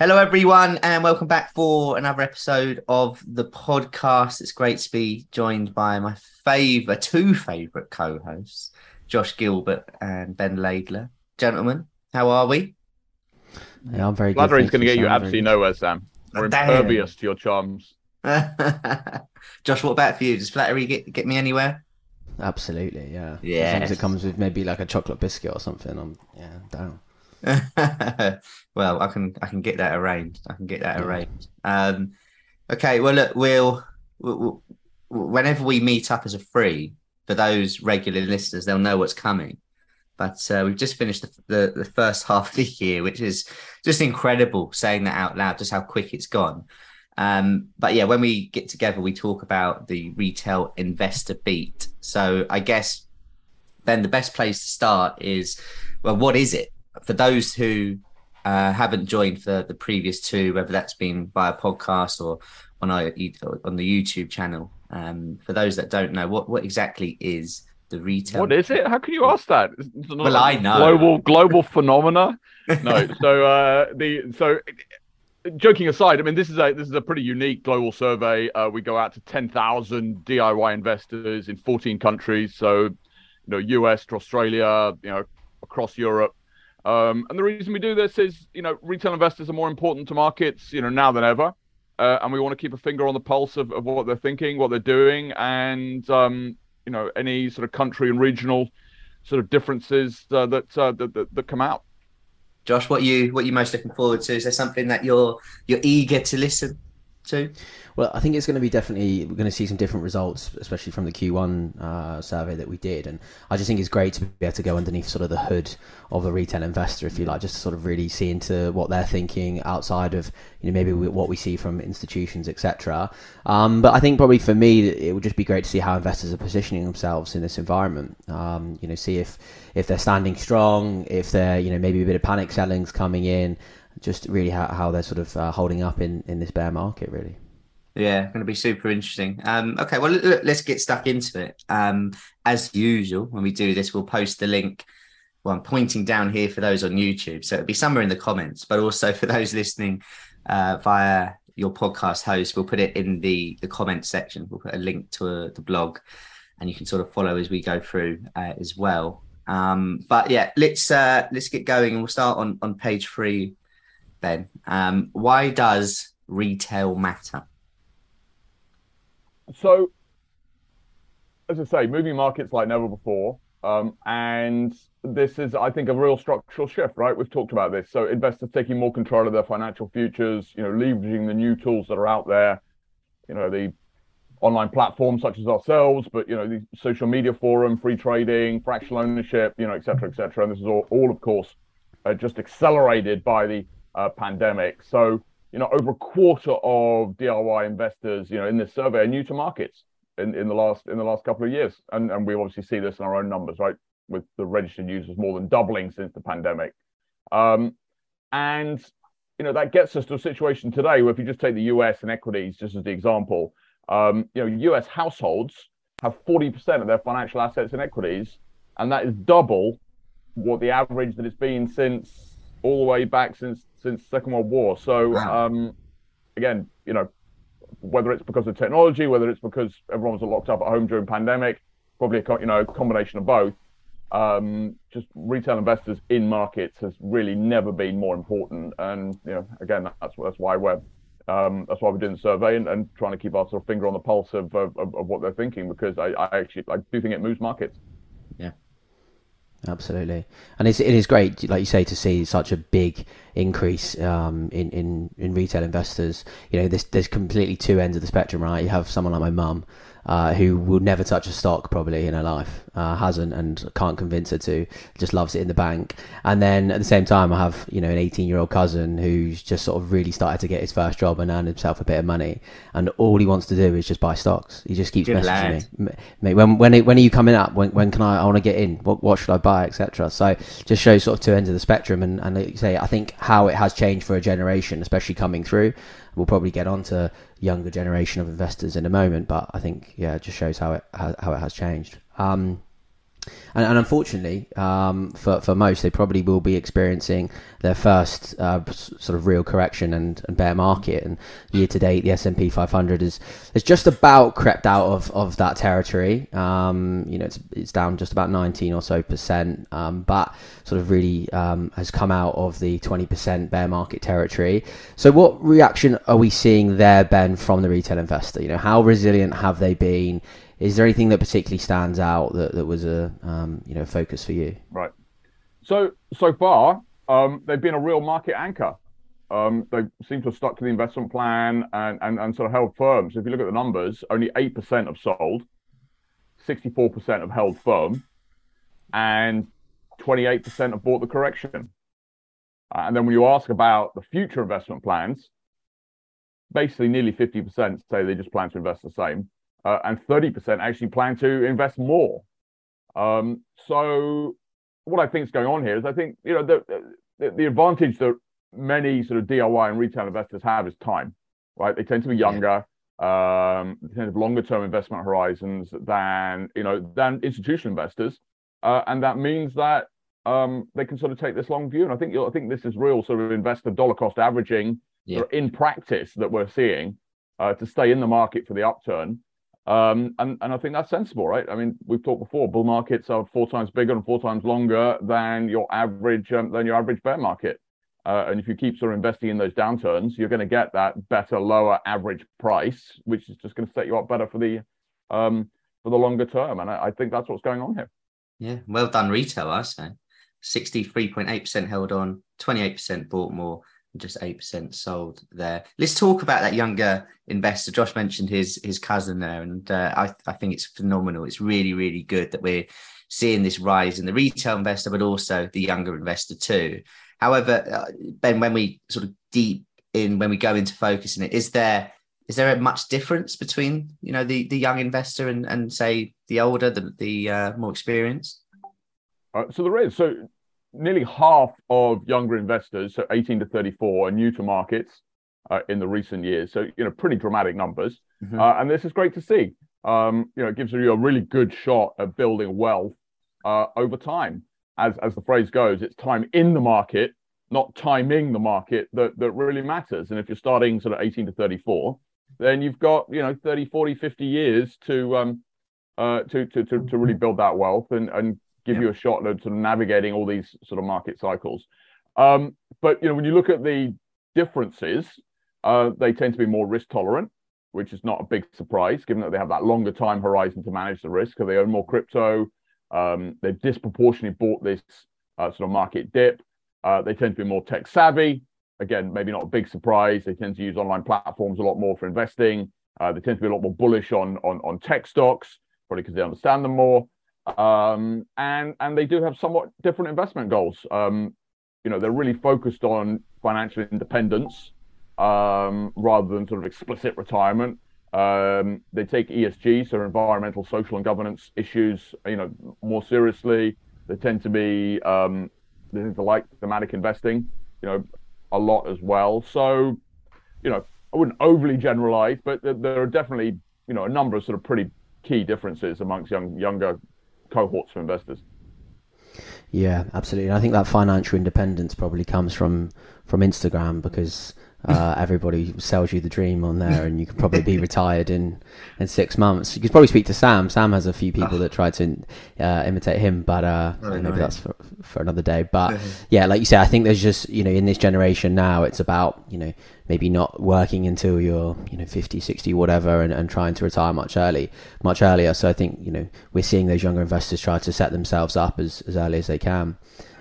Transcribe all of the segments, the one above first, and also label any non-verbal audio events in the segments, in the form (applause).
Hello, everyone, and welcome back for another episode of the podcast. It's great to be joined by my favourite, uh, two favourite co-hosts, Josh Gilbert and Ben Laidler. Gentlemen, how are we? Yeah, I'm very Flattery good. is going to get you Sam. absolutely nowhere, Sam. We're Damn. impervious to your charms. (laughs) Josh, what about for you? Does flattery get, get me anywhere? Absolutely, yeah. As long as it comes with maybe like a chocolate biscuit or something, I'm yeah down. (laughs) well, I can I can get that arranged. I can get that arranged. Um, okay. Well, look, we'll, we'll whenever we meet up as a free for those regular listeners, they'll know what's coming. But uh, we've just finished the, the the first (laughs) half of the year, which is just incredible. Saying that out loud, just how quick it's gone. Um, but yeah, when we get together, we talk about the retail investor beat. So I guess then the best place to start is well, what is it for those who uh, haven't joined for the previous two, whether that's been via podcast or on our on the YouTube channel? Um, for those that don't know, what what exactly is the retail? What is it? How can you ask that? Well, I know. global global (laughs) phenomena. No, (laughs) so uh, the so joking aside, I mean this is a this is a pretty unique global survey. Uh, we go out to ten thousand DIY investors in fourteen countries. So you know, US to Australia, you know, across Europe. Um, and the reason we do this is, you know, retail investors are more important to markets, you know, now than ever. Uh, and we want to keep a finger on the pulse of, of what they're thinking, what they're doing, and um, you know any sort of country and regional sort of differences uh, that, uh, that that that come out. Josh, what you what you most looking forward to? Is there something that you're you're eager to listen Well, I think it's going to be definitely we're going to see some different results, especially from the Q1 uh, survey that we did, and I just think it's great to be able to go underneath sort of the hood of a retail investor, if you like, just to sort of really see into what they're thinking outside of you know maybe what we see from institutions, etc. Um, but I think probably for me, it would just be great to see how investors are positioning themselves in this environment. Um, you know, see if if they're standing strong, if they're you know maybe a bit of panic selling's coming in, just really how, how they're sort of uh, holding up in in this bear market, really. Yeah, going to be super interesting. Um, okay, well, let's get stuck into it. Um, as usual, when we do this, we'll post the link. Well, I'm pointing down here for those on YouTube, so it'll be somewhere in the comments, but also (laughs) for those listening uh, via your podcast host, we'll put it in the the comments section. We'll put a link to uh the blog, and you can sort of follow as we go through uh, as well. Um, but yeah, let's uh, let's get going, and we'll start on on page three. Ben, um, why does retail matter? So, as I say, moving markets like never before. Um, and this is, I think, a real structural shift, right? We've talked about this. So, investors taking more control of their financial futures, you know, leveraging the new tools that are out there, you know, the online platforms such as ourselves, but, you know, the social media forum, free trading, fractional ownership, you know, et cetera, et cetera. And this is all, all of course, uh, just accelerated by the uh, pandemic. So, you know, over a quarter of DIY investors, you know, in this survey are new to markets in, in the last in the last couple of years, and and we obviously see this in our own numbers, right? With the registered users more than doubling since the pandemic, um, and you know that gets us to a situation today where if you just take the U.S. and equities just as the example, um, you know, U.S. households have forty percent of their financial assets in equities, and that is double what the average that it's been since all the way back since since Second World War. So um, again, you know, whether it's because of technology, whether it's because everyone was locked up at home during pandemic, probably a co- you know combination of both. Um, just retail investors in markets has really never been more important, and you know, again, that's that's why we're um, that's why we're doing the survey and, and trying to keep our sort of finger on the pulse of of, of what they're thinking because I, I actually I do think it moves markets. Absolutely, and it's, it is great, like you say, to see such a big increase um, in, in in retail investors. You know, there's there's completely two ends of the spectrum, right? You have someone like my mum uh, who will never touch a stock probably in her life, uh, hasn't and can't convince her to, just loves it in the bank. And then at the same time, I have you know an 18 year old cousin who's just sort of really started to get his first job and earn himself a bit of money, and all he wants to do is just buy stocks. He just keeps Good messaging lad. me, when when when are you coming up? When when can I? I want to get in. What what should I buy, etc. So just shows sort of two ends of the spectrum, and and like you say, I think how it has changed for a generation, especially coming through we'll probably get on to younger generation of investors in a moment, but I think yeah, it just shows how it how it has changed. Um, and, and unfortunately, um, for for most, they probably will be experiencing their first uh, sort of real correction and, and bear market. And year to date, the S and P 500 is is just about crept out of, of that territory. Um, you know, it's it's down just about 19 or so percent, um, but sort of really um, has come out of the 20 percent bear market territory. So, what reaction are we seeing there, Ben, from the retail investor? You know, how resilient have they been? Is there anything that particularly stands out that, that was a um, you know focus for you? Right. So so far, um, they've been a real market anchor. Um, they seem to have stuck to the investment plan and, and, and sort of held firm. So if you look at the numbers, only eight percent have sold, sixty-four percent have held firm, and twenty-eight percent have bought the correction. Uh, and then when you ask about the future investment plans, basically nearly 50% say they just plan to invest the same uh, and 30% actually plan to invest more. Um, so what I think is going on here is I think you know the, the, the advantage that many sort of DIY and retail investors have is time, right? They tend to be younger, um, they tend to have longer term investment horizons than you know than institutional investors, uh, and that means that um, they can sort of take this long view. And I think I think this is real sort of investor dollar cost averaging yeah. in practice that we're seeing uh, to stay in the market for the upturn. Um, and, and I think that's sensible, right? I mean, we've talked before, bull markets are four times bigger and four times longer than your average um, than your average bear market. Uh, and if you keep sort of investing in those downturns, you're going to get that better, lower average price, which is just going to set you up better for the um, for the longer term. And I, I think that's what's going on here. Yeah, well done, retail. I say, sixty-three point eight percent held on, twenty-eight percent bought more just 8% sold there. Let's talk about that younger investor. Josh mentioned his his cousin there, and uh, I, I think it's phenomenal. It's really, really good that we're seeing this rise in the retail investor, but also the younger investor too. However, uh, Ben, when we sort of deep in, when we go into focusing it, is there is there a much difference between you know the the young investor and and say the older, the the uh, more experienced? Uh, so there is. So nearly half of younger investors, so 18 to 34, are new to markets uh, in the recent years. So, you know, pretty dramatic numbers. Mm-hmm. Uh, and this is great to see. Um, you know, it gives you a really good shot at building wealth uh, over time. As, as the phrase goes, it's time in the market, not timing the market that, that really matters. And if you're starting sort of 18 to 34, then you've got, you know, 30, 40, 50 years to, um, uh, to, to, to, to really build that wealth and, and give yeah. you a shot at sort of navigating all these sort of market cycles. Um, but you know, when you look at the differences, uh, they tend to be more risk tolerant, which is not a big surprise, given that they have that longer time horizon to manage the risk. Because they own more crypto, um, they've disproportionately bought this uh, sort of market dip. Uh, they tend to be more tech savvy. Again, maybe not a big surprise. They tend to use online platforms a lot more for investing. Uh, they tend to be a lot more bullish on on, on tech stocks, probably because they understand them more. Um, and and they do have somewhat different investment goals. Um, you know, they're really focused on financial independence um, rather than sort of explicit retirement. Um, they take ESG, so environmental, social, and governance issues, you know, more seriously. They tend to be um, they tend to like thematic investing, you know, a lot as well. So, you know, I wouldn't overly generalize, but there are definitely you know a number of sort of pretty key differences amongst young younger cohorts for investors. Yeah, absolutely. I think that financial independence probably comes from from Instagram because uh, everybody sells you the dream on there, and you could probably be (laughs) retired in in six months. You could probably speak to Sam. Sam has a few people oh. that try to uh, imitate him, but uh, oh, maybe that's for, for another day. But (laughs) yeah, like you say, I think there's just you know in this generation now, it's about you know maybe not working until you're you know 50 60 whatever and, and trying to retire much early much earlier so i think you know we're seeing those younger investors try to set themselves up as, as early as they can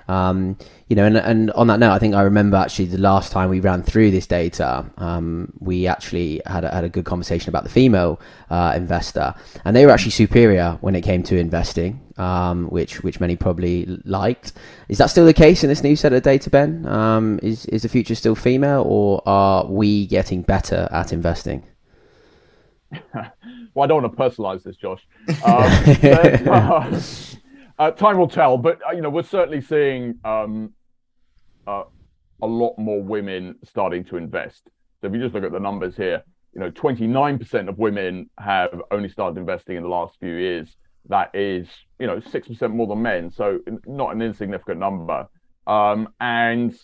Um, you know, and, and on that note, I think I remember actually the last time we ran through this data, um, we actually had a, had a good conversation about the female uh, investor, and they were actually superior when it came to investing, um, which which many probably liked. Is that still the case in this new set of data, Ben? Um, is is the future still female, or are we getting better at investing? (laughs) well, I don't want to personalize this, Josh. Um, but, (laughs) uh, uh, time will tell, but uh, you know we're certainly seeing um, uh, a lot more women starting to invest. So if you just look at the numbers here, you know, 29% of women have only started investing in the last few years. That is, you know, six percent more than men. So not an insignificant number. Um, and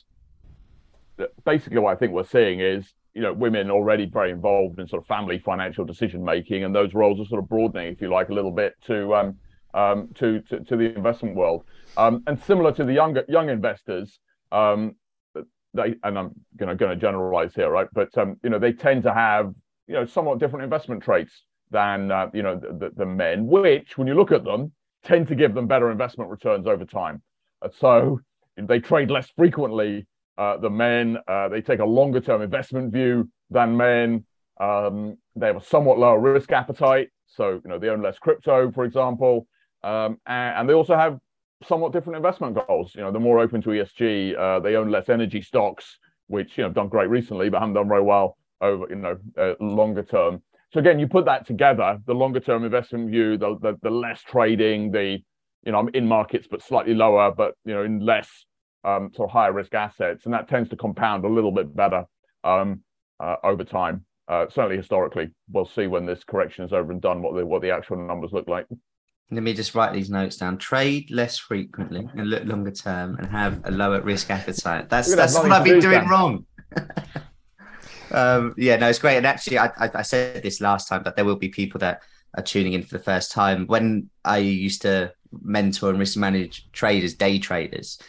basically, what I think we're seeing is you know women already very involved in sort of family financial decision making, and those roles are sort of broadening, if you like, a little bit to um, um, to, to, to the investment world. Um, and similar to the younger young investors, um, they and I'm going to generalize here, right? But um, you know they tend to have you know somewhat different investment traits than uh, you know the, the, men, which when you look at them tend to give them better investment returns over time. So they trade less frequently uh, than men. Uh, they take a longer term investment view than men. Um, they have a somewhat lower risk appetite. So, you know, they own less crypto, for example. Um, and, and, they also have somewhat different investment goals. You know, they're more open to ESG. Uh, they own less energy stocks, which, you know, have done great recently, but haven't done very well over, you know, uh, longer term. So again, you put that together, the longer term investment view, the, the, the less trading, the, you know, I'm in markets, but slightly lower, but, you know, in less um, sort of higher risk assets, and that tends to compound a little bit better um, uh, over time. Uh, certainly historically, we'll see when this correction is over and done what the what the actual numbers look like. Let me just write these notes down. Trade less frequently and look longer term, and have a lower risk appetite. That's that's what I've been doing wrong. (laughs) um, yeah, no, it's great. And actually, I, I, I said this last time, but there will be people that are tuning in for the first time. When I used to mentor and risk manage traders, day traders,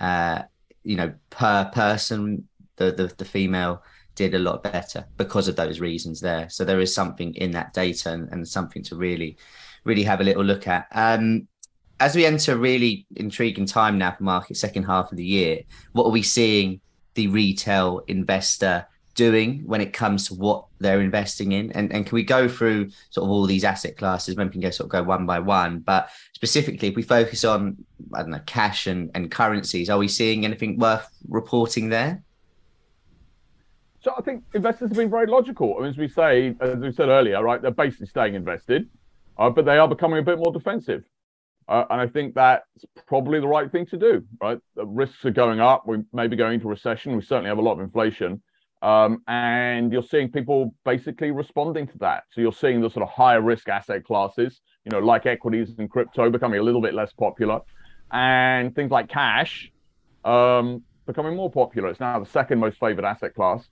uh, you know, per person, the, the, the female did a lot better because of those reasons there. So there is something in that data and, and something to really, really have a little look at. Um, as we enter a really intriguing time now for market second half of the year, what are we seeing the retail investor doing when it comes to what they're investing in? And, and can we go through sort of all these asset classes? Maybe we can go sort of go one by one but specifically if we focus on i don't know cash and, and currencies are we seeing anything worth reporting there? So i think investors have been very logical. I mean, as we say as we said earlier right they're basically staying invested uh, but they are becoming a bit more defensive uh, and I think that's probably the right thing to do, right? The risks are going up. We may be going into recession. We certainly have a lot of inflation. Um, and you're seeing people basically responding to that. So you're seeing the sort of higher risk asset classes, you know, like equities and crypto becoming a little bit less popular, and things like cash um, becoming more popular. It's now the second most favored asset class.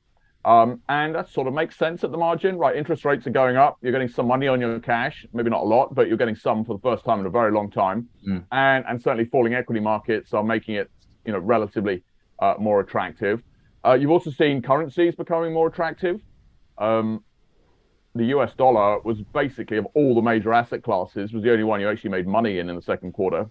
Um, and that sort of makes sense at the margin, right? Interest rates are going up. You're getting some money on your cash, maybe not a lot, but you're getting some for the first time in a very long time. Mm. And and certainly falling equity markets are making it, you know, relatively uh, more attractive. Uh, you've also seen currencies becoming more attractive. Um, the US dollar was basically of all the major asset classes was the only one you actually made money in in the second quarter.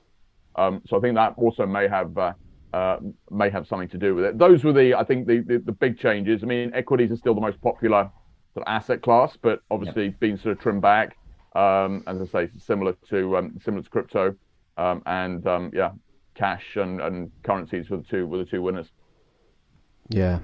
Um, so I think that also may have uh, uh, may have something to do with it. Those were the I think the, the, the big changes. I mean, equities are still the most popular sort of asset class, but obviously yep. being sort of trimmed back. Um, as I say, similar to um, similar to crypto, um, and um, yeah, cash and, and currencies were the two were the two winners. Yeah,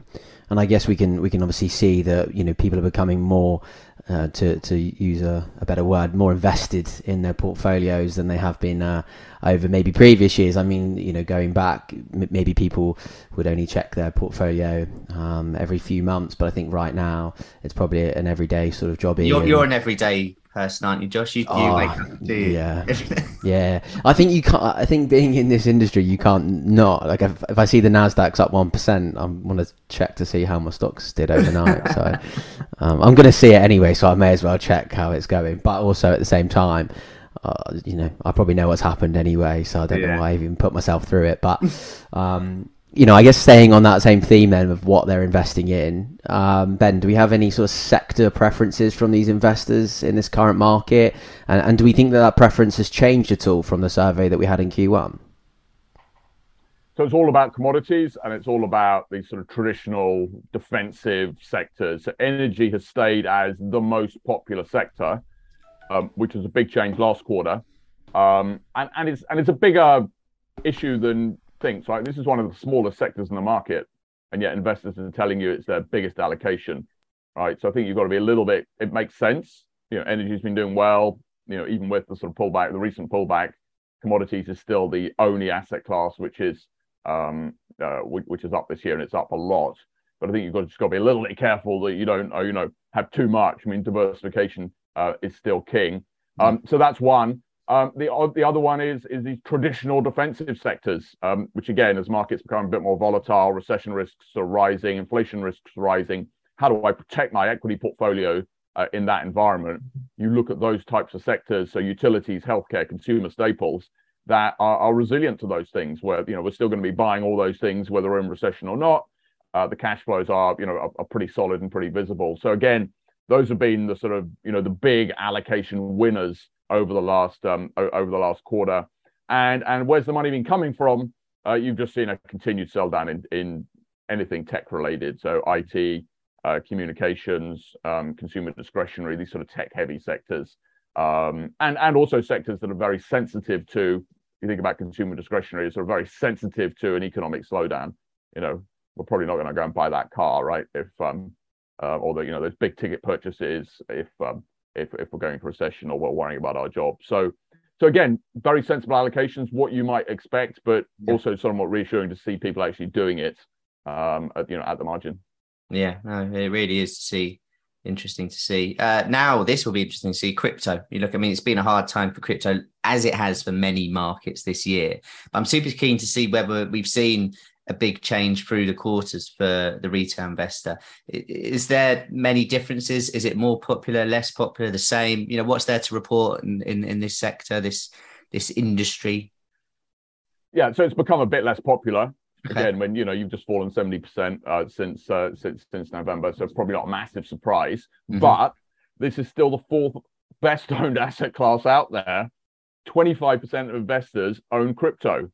and I guess we can we can obviously see that you know people are becoming more, uh, to to use a, a, better word, more invested in their portfolios than they have been uh, over maybe previous years. I mean, you know, going back, m- maybe people would only check their portfolio um, every few months, but I think right now it's probably an everyday sort of job. You're, you're an everyday person, aren't you, Josh? You, you oh, wake up, do you? Yeah, yeah. I think you can't. I think being in this industry, you can't not. Like if, if I see the Nasdaq's up one percent, I want to check to see how my stocks did overnight. so um, I'm going to see it anyway, so I may as well check how it's going. But also at the same time. Uh, you know, I probably know what's happened anyway, so I don't yeah. know why I even put myself through it. But um, you know, I guess staying on that same theme then of what they're investing in, um, Ben, do we have any sort of sector preferences from these investors in this current market? And, and do we think that that preference has changed at all from the survey that we had in Q1? So it's all about commodities and it's all about these sort of traditional defensive sectors. So energy has stayed as the most popular sector, um, which was a big change last quarter. Um, and, and it's and it's a bigger issue than things, right? This is one of the smaller sectors in the market, and yet investors are telling you it's their biggest allocation, right? So I think you've got to be a little bit. It makes sense. You know, energy's been doing well. You know, even with the sort of pullback, the recent pullback, commodities is still the only asset class which is um, uh, which, is up this year, and it's up a lot. But I think you've got to just got to be a little bit careful that you don't, uh, you know, have too much. I mean, diversification uh, is still king. Um, so that's one. Um, the the other one is is these traditional defensive sectors, um, which again, as markets become a bit more volatile, recession risks are rising, inflation risks are rising. How do I protect my equity portfolio uh, in that environment? You look at those types of sectors, so utilities, healthcare, consumer staples, that are, are, resilient to those things where you know we're still going to be buying all those things whether we're in recession or not uh, the cash flows are you know are, are, pretty solid and pretty visible so again those have been the sort of you know the big allocation winners over the last um, over the last quarter and and where's the money been coming from uh, you've just seen a continued sell down in in anything tech related so it uh, communications um, consumer discretionary these sort of tech heavy sectors um, and and also sectors that are very sensitive to you think about consumer discretionary, sort of very sensitive to an economic slowdown. You know, we're probably not going to go and buy that car, right? If um, uh, or the you know those big ticket purchases, if um, if if we're going for recession or we're worrying about our job. So so again, very sensible allocations, what you might expect, but yeah. also somewhat reassuring to see people actually doing it, um, at, you know, at the margin. Yeah, no, it really is to see interesting to see. Uh, now, this will be interesting to see crypto. You look, I mean, it's been a hard time for crypto as it has for many markets this year. But I'm super keen to see whether we've seen a big change through the quarters for the retail investor. Is there many differences? Is it more popular, less popular, the same? You know, what's there to report in, in, in this sector, this this industry? Yeah, so it's become a bit less popular. Okay. Again, when you know you've just fallen seventy percent uh, since uh, since since November, so it's probably not a massive surprise. Mm-hmm. But this is still the fourth best (laughs) owned asset class out there. Twenty five percent of investors own crypto,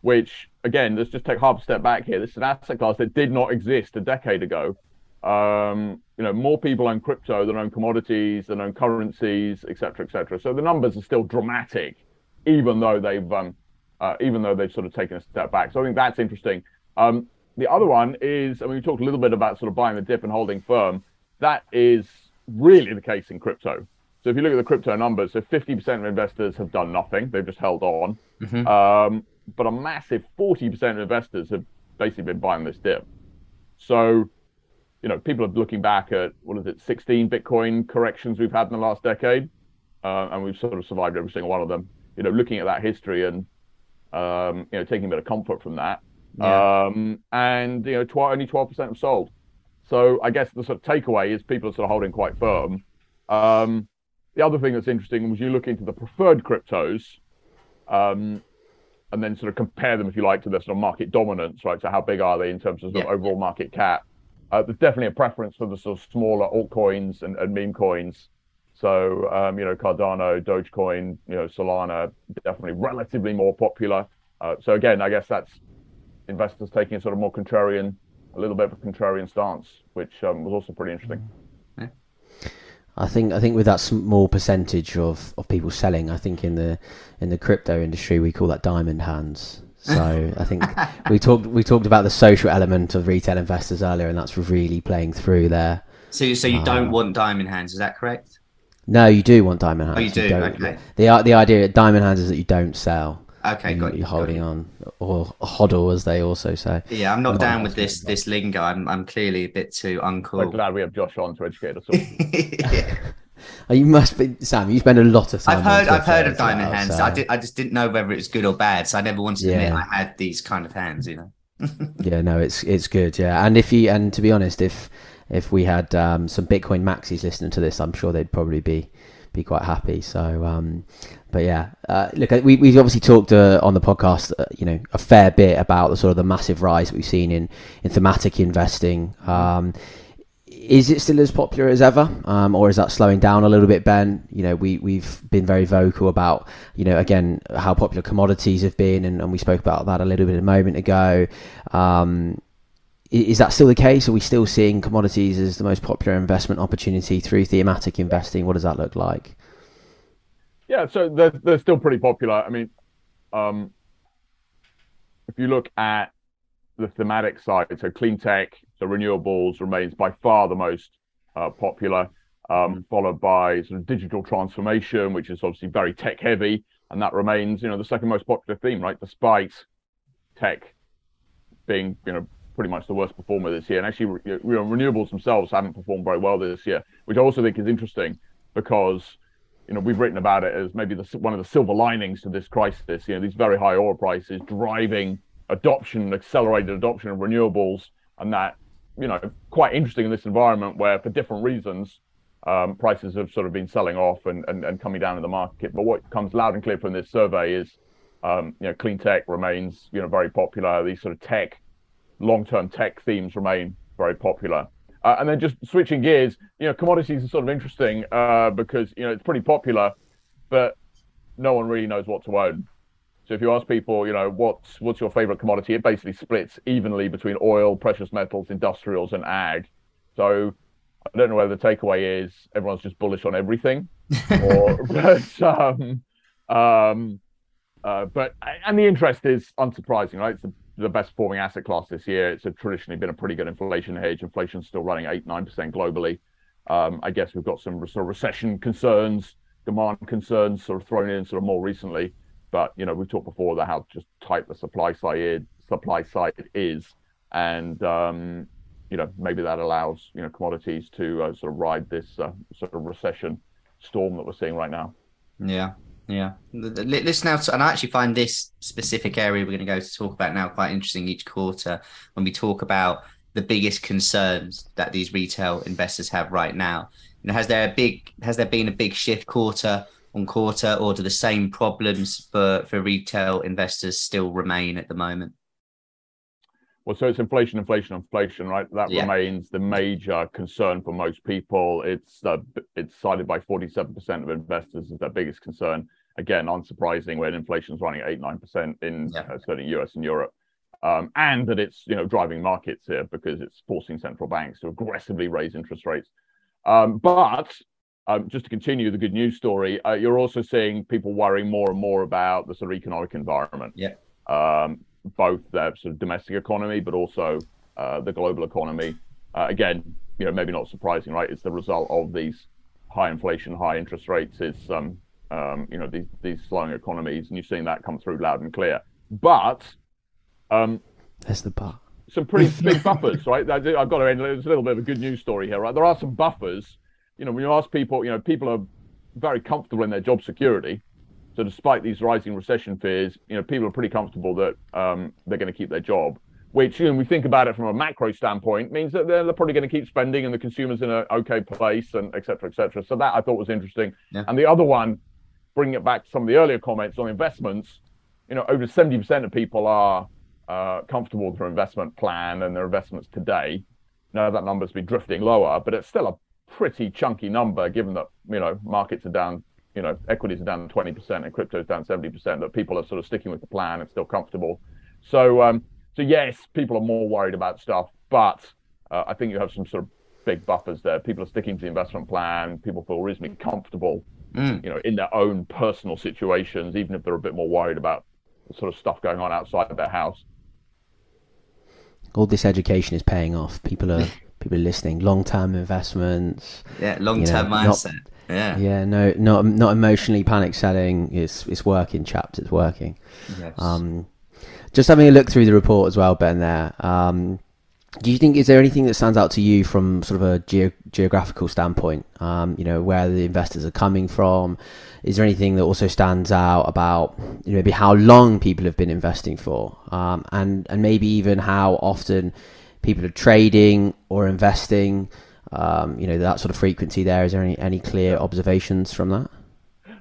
which again, let's just take half a step back here. This is an asset class that did not exist a decade ago. Um, you know, more people own crypto than own commodities, than own currencies, etc., etc. So the numbers are still dramatic, even though they've um, uh, even though they've sort of taken a step back. So I think that's interesting. Um, the other one is, I mean, we talked a little bit about sort of buying the dip and holding firm. That is really the case in crypto. So if you look at the crypto numbers, so 50% of investors have done nothing; they've just held on. Mm-hmm. But a massive 40% of investors have basically been buying this dip. So, you know, people are looking back at what is it, 16 Bitcoin corrections we've had in the last decade, uh, and we've sort of survived every single one of them. You know, looking at that history and um, you know, taking a bit of comfort from that. Yeah. Um, and you know, tw- only twelve percent have sold. So I guess the sort of takeaway is people are sort of holding quite firm. Um, the other thing that's interesting was you look into the preferred cryptos, um, and then sort of compare them, if you like, to their sort of market dominance, right? So how big are they in terms of, sort of overall market cap? Uh, there's definitely a preference for the sort of smaller altcoins and, and meme coins so, um, you know, Cardano, Dogecoin, you know, Solana, definitely relatively more popular. Uh, so again, I guess that's investors taking a sort of more contrarian, a little bit of a contrarian stance, which um, was also pretty interesting. I think I think with that small percentage of, of people selling, I think in the in the crypto industry we call that diamond hands. So I think (laughs) we talked we talked about the social element of retail investors earlier, and that's really playing through there. So so you don't um, want diamond hands, is that correct? No, you do want diamond hands. Oh, you do. You okay. The the idea of diamond hands is that you don't sell. Okay, got you. You're holding on, or hodl as they also say. Yeah, I'm not down with this this lingo. I'm I'm clearly a bit too uncool. I'm glad we have Josh on to educate us all. yeah. (laughs) Oh, you must be Sam. You spend a lot of time. I've heard. I've heard of diamond well, hands. So. I did. I just didn't know whether it was good or bad. So I never wanted to yeah. admit I had these kind of hands. You know. (laughs) yeah, no, it's it's good. Yeah, and if you and to be honest, if if we had um, some Bitcoin maxis listening to this, I'm sure they'd probably be be quite happy. So, um, but yeah, uh, look, we we obviously talked uh, on the podcast, uh, you know, a fair bit about the sort of the massive rise that we've seen in in thematic investing. Um, is it still as popular as ever, um, or is that slowing down a little bit, Ben? You know, we we've been very vocal about, you know, again how popular commodities have been, and, and we spoke about that a little bit a moment ago. Um, is that still the case? Are we still seeing commodities as the most popular investment opportunity through thematic investing? What does that look like? Yeah, so they're, they're still pretty popular. I mean, um, if you look at the thematic side, so clean tech, so renewables remains by far the most uh, popular, um, followed by sort of digital transformation, which is obviously very tech heavy, and that remains, you know, the second most popular theme, right? Despite tech being, you know, pretty much the worst performer this year, and actually, you know, renewables themselves haven't performed very well this year, which I also think is interesting because you know we've written about it as maybe the, one of the silver linings to this crisis. You know, these very high oil prices driving adoption, accelerated adoption of renewables, and that you know quite interesting in this environment where for different reasons um, prices have sort of been selling off and, and, and coming down in the market. But what comes loud and clear from this survey is um, you know clean tech remains you know very popular. These sort of tech long-term tech themes remain very popular. Uh, and then just switching gears, you know, commodities are sort of interesting uh, because you know it's pretty popular, but no one really knows what to own. So if you ask people, you know, what's what's your favorite commodity, it basically splits evenly between oil, precious metals, industrials, and ag. So I don't know whether the takeaway is everyone's just bullish on everything, (laughs) or but um, um, uh, but and the interest is unsurprising, right? It's the, the best performing asset class this year. It's traditionally been a pretty good inflation hedge. Inflation's still running eight nine percent globally. Um, I guess we've got some sort of recession concerns, demand concerns, sort of thrown in sort of more recently. But you know, we've talked before about how just tight the supply side supply side is, and um, you know maybe that allows you know commodities to uh, sort of ride this uh, sort of recession storm that we're seeing right now. Yeah, yeah. Let's now, and I actually find this specific area we're going to go to talk about now quite interesting each quarter when we talk about the biggest concerns that these retail investors have right now. You know, has there a big, has there been a big shift quarter on quarter, or do the same problems for, for retail investors still remain at the moment? Well, so it's inflation, inflation, inflation, right? That yeah. remains the major concern for most people. It's uh, it's cited by 47% of investors as their biggest concern. Again, unsurprising when inflation is running at eight nine percent in yeah. uh, certainly US and Europe, um, and that it's you know driving markets here because it's forcing central banks to aggressively raise interest rates. Um, but um, just to continue the good news story, uh, you're also seeing people worrying more and more about the sort of economic environment. Yeah. Um, both the sort of domestic economy, but also uh, the global economy. Uh, again, you know, maybe not surprising, right? It's the result of these high inflation, high interest rates. It's um, um, you know, these these slowing economies, and you're seeing that come through loud and clear. But um, that's the part. Some pretty (laughs) big buffers, right? I've got to end. There's a little bit of a good news story here, right? There are some buffers you know, when you ask people, you know, people are very comfortable in their job security. So despite these rising recession fears, you know, people are pretty comfortable that um, they're going to keep their job. Which, know, we think about it from a macro standpoint, means that they're, they're probably going to keep spending, and the consumer's in an okay place, and et cetera, et cetera. So that I thought was interesting. Yeah. And the other one, bringing it back to some of the earlier comments on investments, you know, over 70% of people are uh, comfortable with their investment plan and their investments today. Now that number's been drifting lower, but it's still a pretty chunky number given that you know markets are down you know equities are down 20% and crypto is down 70% that people are sort of sticking with the plan and still comfortable so um so yes people are more worried about stuff but uh, i think you have some sort of big buffers there people are sticking to the investment plan people feel reasonably comfortable mm. you know in their own personal situations even if they're a bit more worried about the sort of stuff going on outside of their house all this education is paying off people are people are listening, long term investments. Yeah, long term you know, mindset. Not, yeah. Yeah, no, not not emotionally panic selling. It's it's working, chaps. It's working. Yes. Um, just having a look through the report as well, Ben. There. Um, do you think is there anything that stands out to you from sort of a ge- geographical standpoint? Um, you know, where the investors are coming from. Is there anything that also stands out about you know, maybe how long people have been investing for, um, and and maybe even how often people are trading or investing? Um, you know, that sort of frequency there. Is there any, any clear observations from that?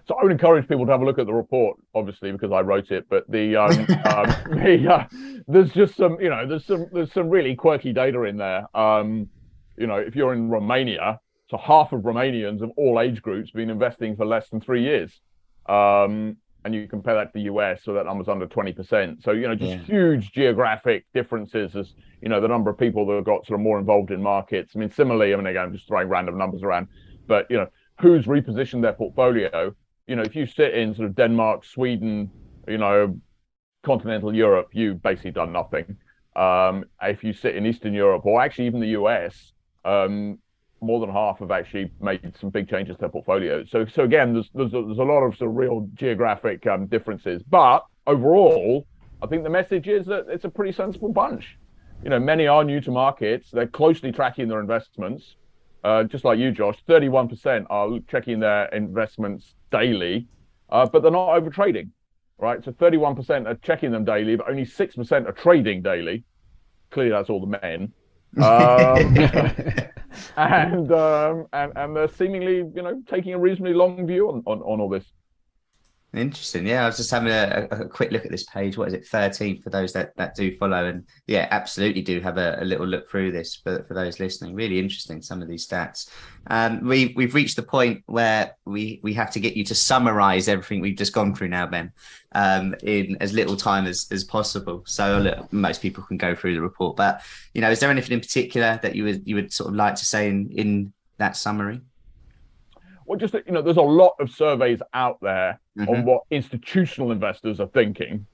So I would encourage people to have a look at the report, obviously, because I wrote it. But the, um, (laughs) um, the uh, there's just some, you know, there's some there's some really quirky data in there. Um, You know, if you're in Romania, so half of Romanians of all age groups been investing for less than three years. Um, and you compare that to the US, so that number's under 20%. So, you know, just yeah. huge geographic differences as, you know, the number of people that have got sort of more involved in markets. I mean, similarly, I mean, again, I'm just throwing random numbers around, but, you know, who's repositioned their portfolio? You know, if you sit in sort of Denmark, Sweden, you know, continental Europe, you've basically done nothing. Um, if you sit in Eastern Europe or actually even the US, um, more than half have actually made some big changes to their portfolios. So, so again, there's there's a, there's a lot of sort of real geographic um, differences, but overall, I think the message is that it's a pretty sensible bunch. You know, many are new to markets. They're closely tracking their investments, uh, just like you, Josh. Thirty-one percent are checking their investments daily, uh, but they're not over trading, right? So thirty-one percent are checking them daily, but only six percent are trading daily. Clearly, that's all the men. Um, (laughs) and, um, and and they're seemingly, you know, taking a reasonably long view on, on, on all this. Interesting. Yeah, I was just having a, a, quick look at this page. What is it, 13 for those that, that do follow? And yeah, absolutely do have a, a little look through this for, for those listening. Really interesting, some of these stats. Um, we, we've reached the point where we, we have to get you to summarize everything we've just gone through now, Ben, um, in as little time as, as possible. So look, most people can go through the report. But, you know, is there anything in particular that you would, you would sort of like to say in, in that summary? Well, just you know, there's a lot of surveys out there mm-hmm. on what institutional investors are thinking.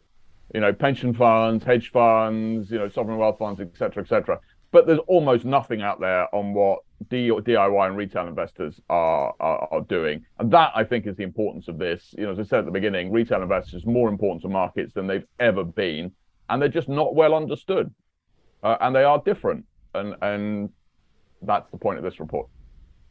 You know, pension funds, hedge funds, you know, sovereign wealth funds, etc., etc. But there's almost nothing out there on what D- DIY and retail investors are, are, are doing, and that I think is the importance of this. You know, as I said at the beginning, retail investors are more important to markets than they've ever been, and they're just not well understood, uh, and they are different, and and that's the point of this report.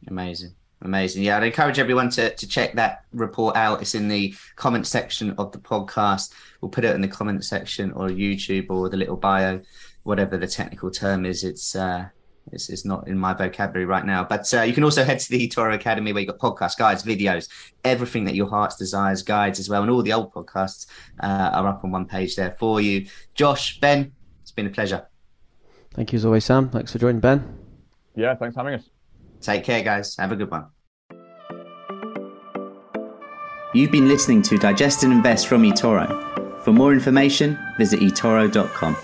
Amazing. Amazing. Yeah, I'd encourage everyone to, to check that report out. It's in the comment section of the podcast. We'll put it in the comment section or YouTube or the little bio, whatever the technical term is. It's uh, it's, it's not in my vocabulary right now. But uh, you can also head to the eToro Academy where you've got podcasts, guides, videos, everything that your heart's desires, guides as well. And all the old podcasts uh, are up on one page there for you. Josh, Ben, it's been a pleasure. Thank you as always, Sam. Thanks for joining, Ben. Yeah, thanks for having us. Take care, guys. Have a good one. You've been listening to Digest and Invest from eToro. For more information, visit eToro.com.